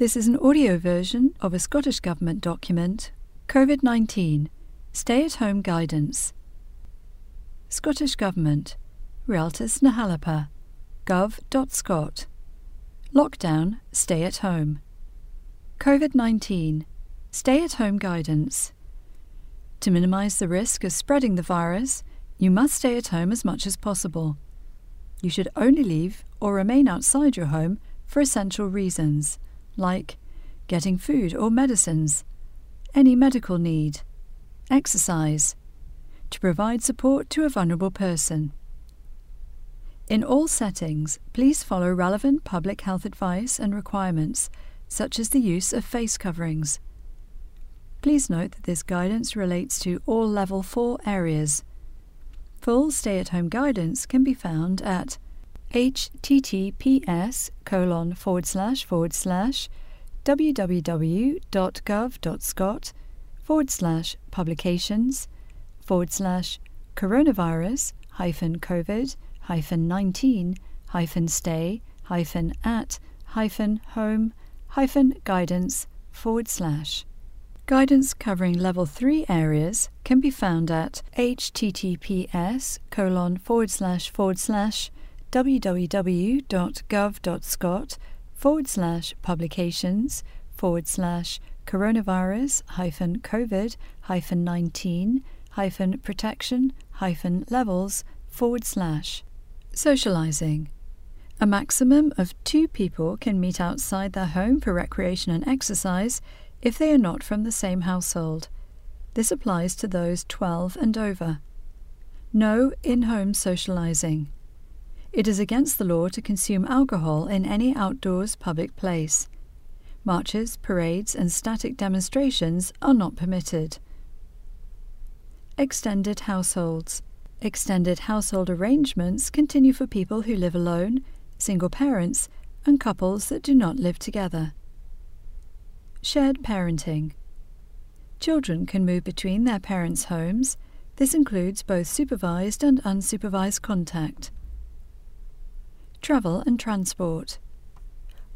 This is an audio version of a Scottish Government document COVID 19 Stay at Home Guidance. Scottish Government Riaghaltas na h-Alba gov.scot Lockdown Stay at Home COVID 19 Stay at Home Guidance. To minimize the risk of spreading the virus, you must stay at home as much as possible. You should only leave or remain outside your home for essential reasons, like getting food or medicines, any medical need, exercise, to provide support to a vulnerable person. In all settings, please follow relevant public health advice and requirements, such as the use of face coverings. Please note that this guidance relates to all Level 4 areas. Full stay at home guidance can be found at https colon forward slash forward slash www.gov.scot forward slash publications forward slash coronavirus hyphen covid hyphen 19 hyphen stay hyphen at hyphen home hyphen guidance forward slash. Guidance covering level 3 areas can be found at https colon forward slash forward slash www.gov.scot forward slash publications forward slash coronavirus hyphen covid hyphen 19 hyphen protection hyphen levels forward slash socializing a maximum of two people can meet outside their home for recreation and exercise if they are not from the same household. This applies to those 12 and over. No in home socializing. It is against the law to consume alcohol in any outdoors public place. Marches, parades, and static demonstrations are not permitted. Extended households. Extended household arrangements continue for people who live alone, single parents, and couples that do not live together. Shared parenting. Children can move between their parents' homes. This includes both supervised and unsupervised contact. Travel and transport.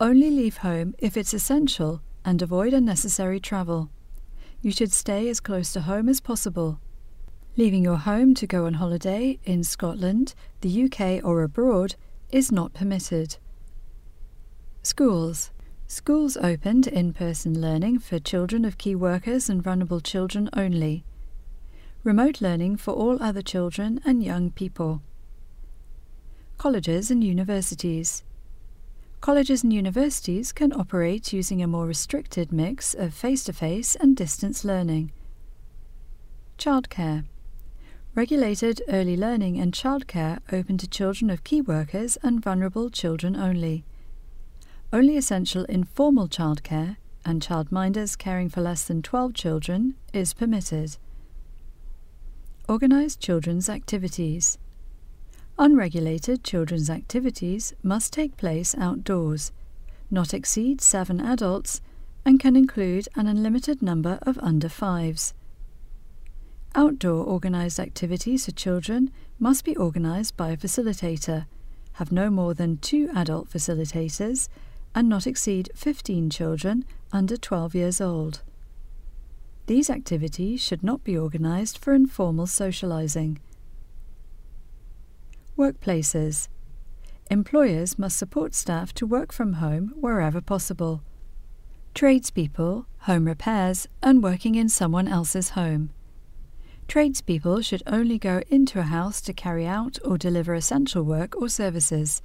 Only leave home if it's essential and avoid unnecessary travel. You should stay as close to home as possible. Leaving your home to go on holiday in Scotland, the UK, or abroad is not permitted. Schools. Schools open to in person learning for children of key workers and vulnerable children only. Remote learning for all other children and young people. Colleges and universities. Colleges and universities can operate using a more restricted mix of face to face and distance learning. Childcare. Regulated early learning and childcare open to children of key workers and vulnerable children only. Only essential informal childcare and childminders caring for less than 12 children is permitted. Organised children's activities. Unregulated children's activities must take place outdoors, not exceed seven adults, and can include an unlimited number of under fives. Outdoor organised activities for children must be organised by a facilitator, have no more than two adult facilitators, and not exceed 15 children under 12 years old. These activities should not be organised for informal socialising. Workplaces. Employers must support staff to work from home wherever possible. Tradespeople, home repairs, and working in someone else's home. Tradespeople should only go into a house to carry out or deliver essential work or services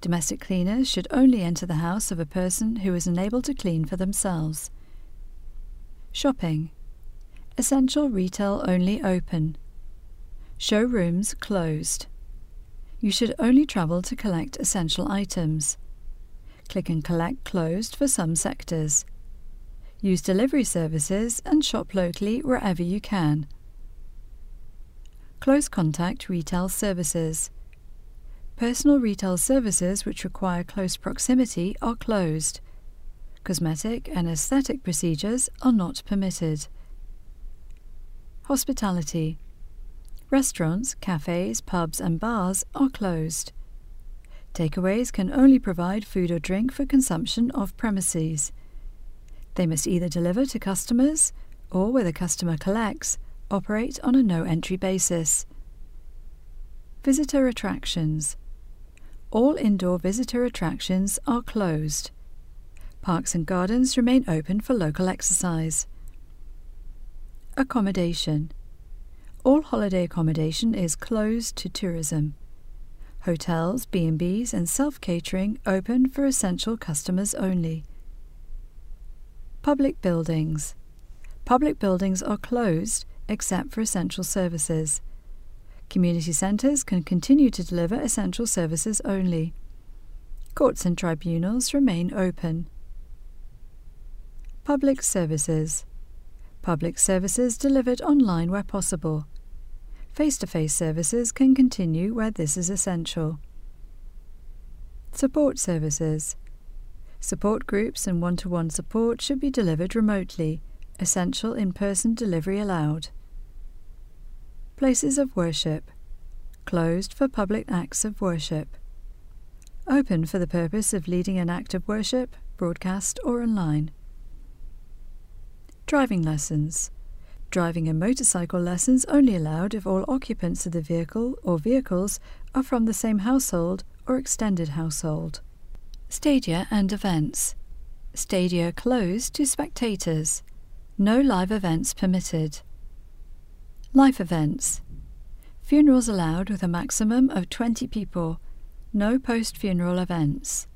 Domestic cleaners should only enter the house of a person who is unable to clean for themselves. Shopping. Essential retail only open. Showrooms closed. You should only travel to collect essential items. Click and collect closed for some sectors. Use delivery services and shop locally wherever you can. Close contact retail services. Personal retail services which require close proximity are closed. Cosmetic and aesthetic procedures are not permitted. Hospitality. Restaurants, cafes, pubs, and bars are closed. Takeaways can only provide food or drink for consumption off premises. They must either deliver to customers or, where the customer collects, operate on a no entry basis. Visitor attractions. All indoor visitor attractions are closed. Parks and gardens remain open for local exercise. Accommodation. All holiday accommodation is closed to tourism. Hotels, B&Bs and self-catering open for essential customers only. Public buildings. Public buildings are closed except for essential services. Community centres can continue to deliver essential services only. Courts and tribunals remain open. Public services. Public services delivered online where possible. Face to face services can continue where this is essential. Support services. Support groups and one to one support should be delivered remotely, essential in person delivery allowed. Places of worship. Closed for public acts of worship. Open for the purpose of leading an act of worship, broadcast, or online. Driving lessons. Driving and motorcycle lessons only allowed if all occupants of the vehicle or vehicles are from the same household or extended household. Stadia and events. Stadia closed to spectators. No live events permitted. Life events. Funerals allowed with a maximum of 20 people. No post funeral events.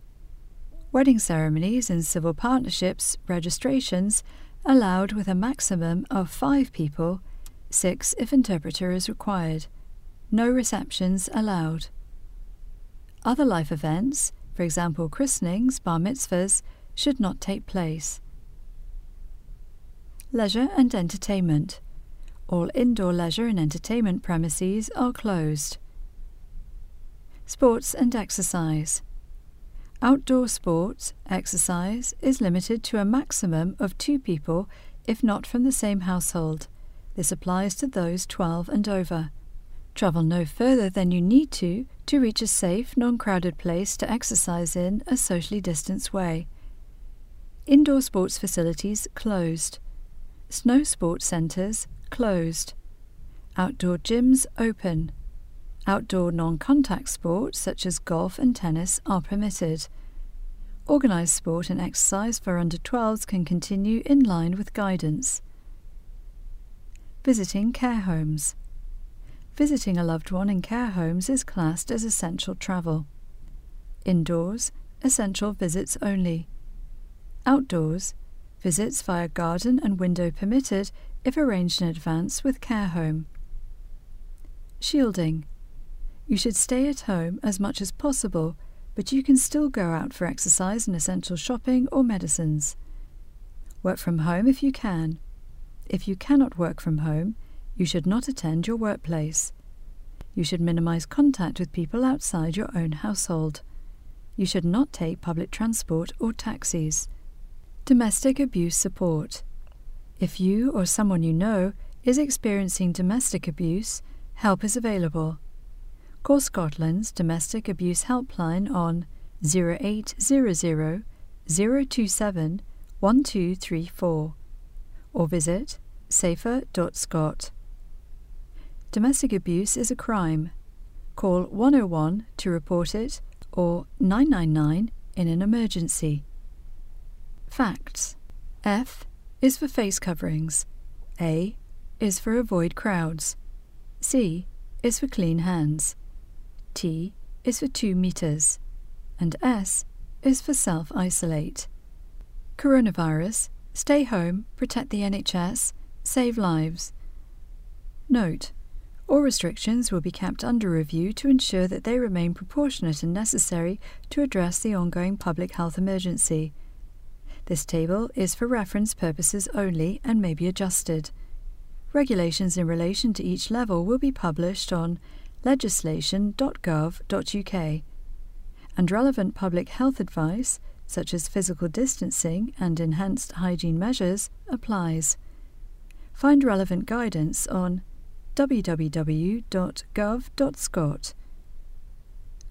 Wedding ceremonies and civil partnerships registrations allowed with a maximum of five people, six if interpreter is required. No receptions allowed. Other life events, for example christenings, bar mitzvahs, should not take place. Leisure and entertainment. All indoor leisure and entertainment premises are closed. Sports and exercise. Outdoor sports, exercise, is limited to a maximum of two people if not from the same household. This applies to those 12 and over. Travel no further than you need to to reach a safe, non crowded place to exercise in a socially distanced way. Indoor sports facilities closed. Snow sports centres closed. Outdoor gyms open. Outdoor non contact sports such as golf and tennis are permitted. Organised sport and exercise for under 12s can continue in line with guidance. Visiting care homes. Visiting a loved one in care homes is classed as essential travel. Indoors, essential visits only. Outdoors, visits via garden and window permitted if arranged in advance with care home. Shielding. You should stay at home as much as possible, but you can still go out for exercise and essential shopping or medicines. Work from home if you can. If you cannot work from home, you should not attend your workplace. You should minimize contact with people outside your own household. You should not take public transport or taxis. Domestic abuse support. If you or someone you know is experiencing domestic abuse, help is available. Call Scotland's Domestic Abuse Helpline on 0800 027 1234 or visit safer.scot. Domestic abuse is a crime. Call 101 to report it or 999 in an emergency. Facts F is for face coverings. A is for avoid crowds. C is for clean hands. T is for 2 meters, and S is for self isolate. Coronavirus, stay home, protect the NHS, save lives. Note, all restrictions will be kept under review to ensure that they remain proportionate and necessary to address the ongoing public health emergency. This table is for reference purposes only and may be adjusted. Regulations in relation to each level will be published on legislation.gov.uk, and relevant public health advice, such as physical distancing and enhanced hygiene measures, applies. Find relevant guidance on www.gov.scot.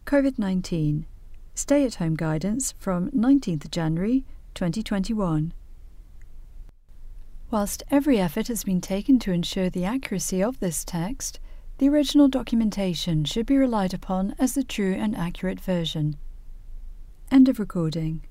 COVID 19 Stay at Home Guidance from 19th January 2021. Whilst every effort has been taken to ensure the accuracy of this text, the original documentation should be relied upon as the true and accurate version. End of recording.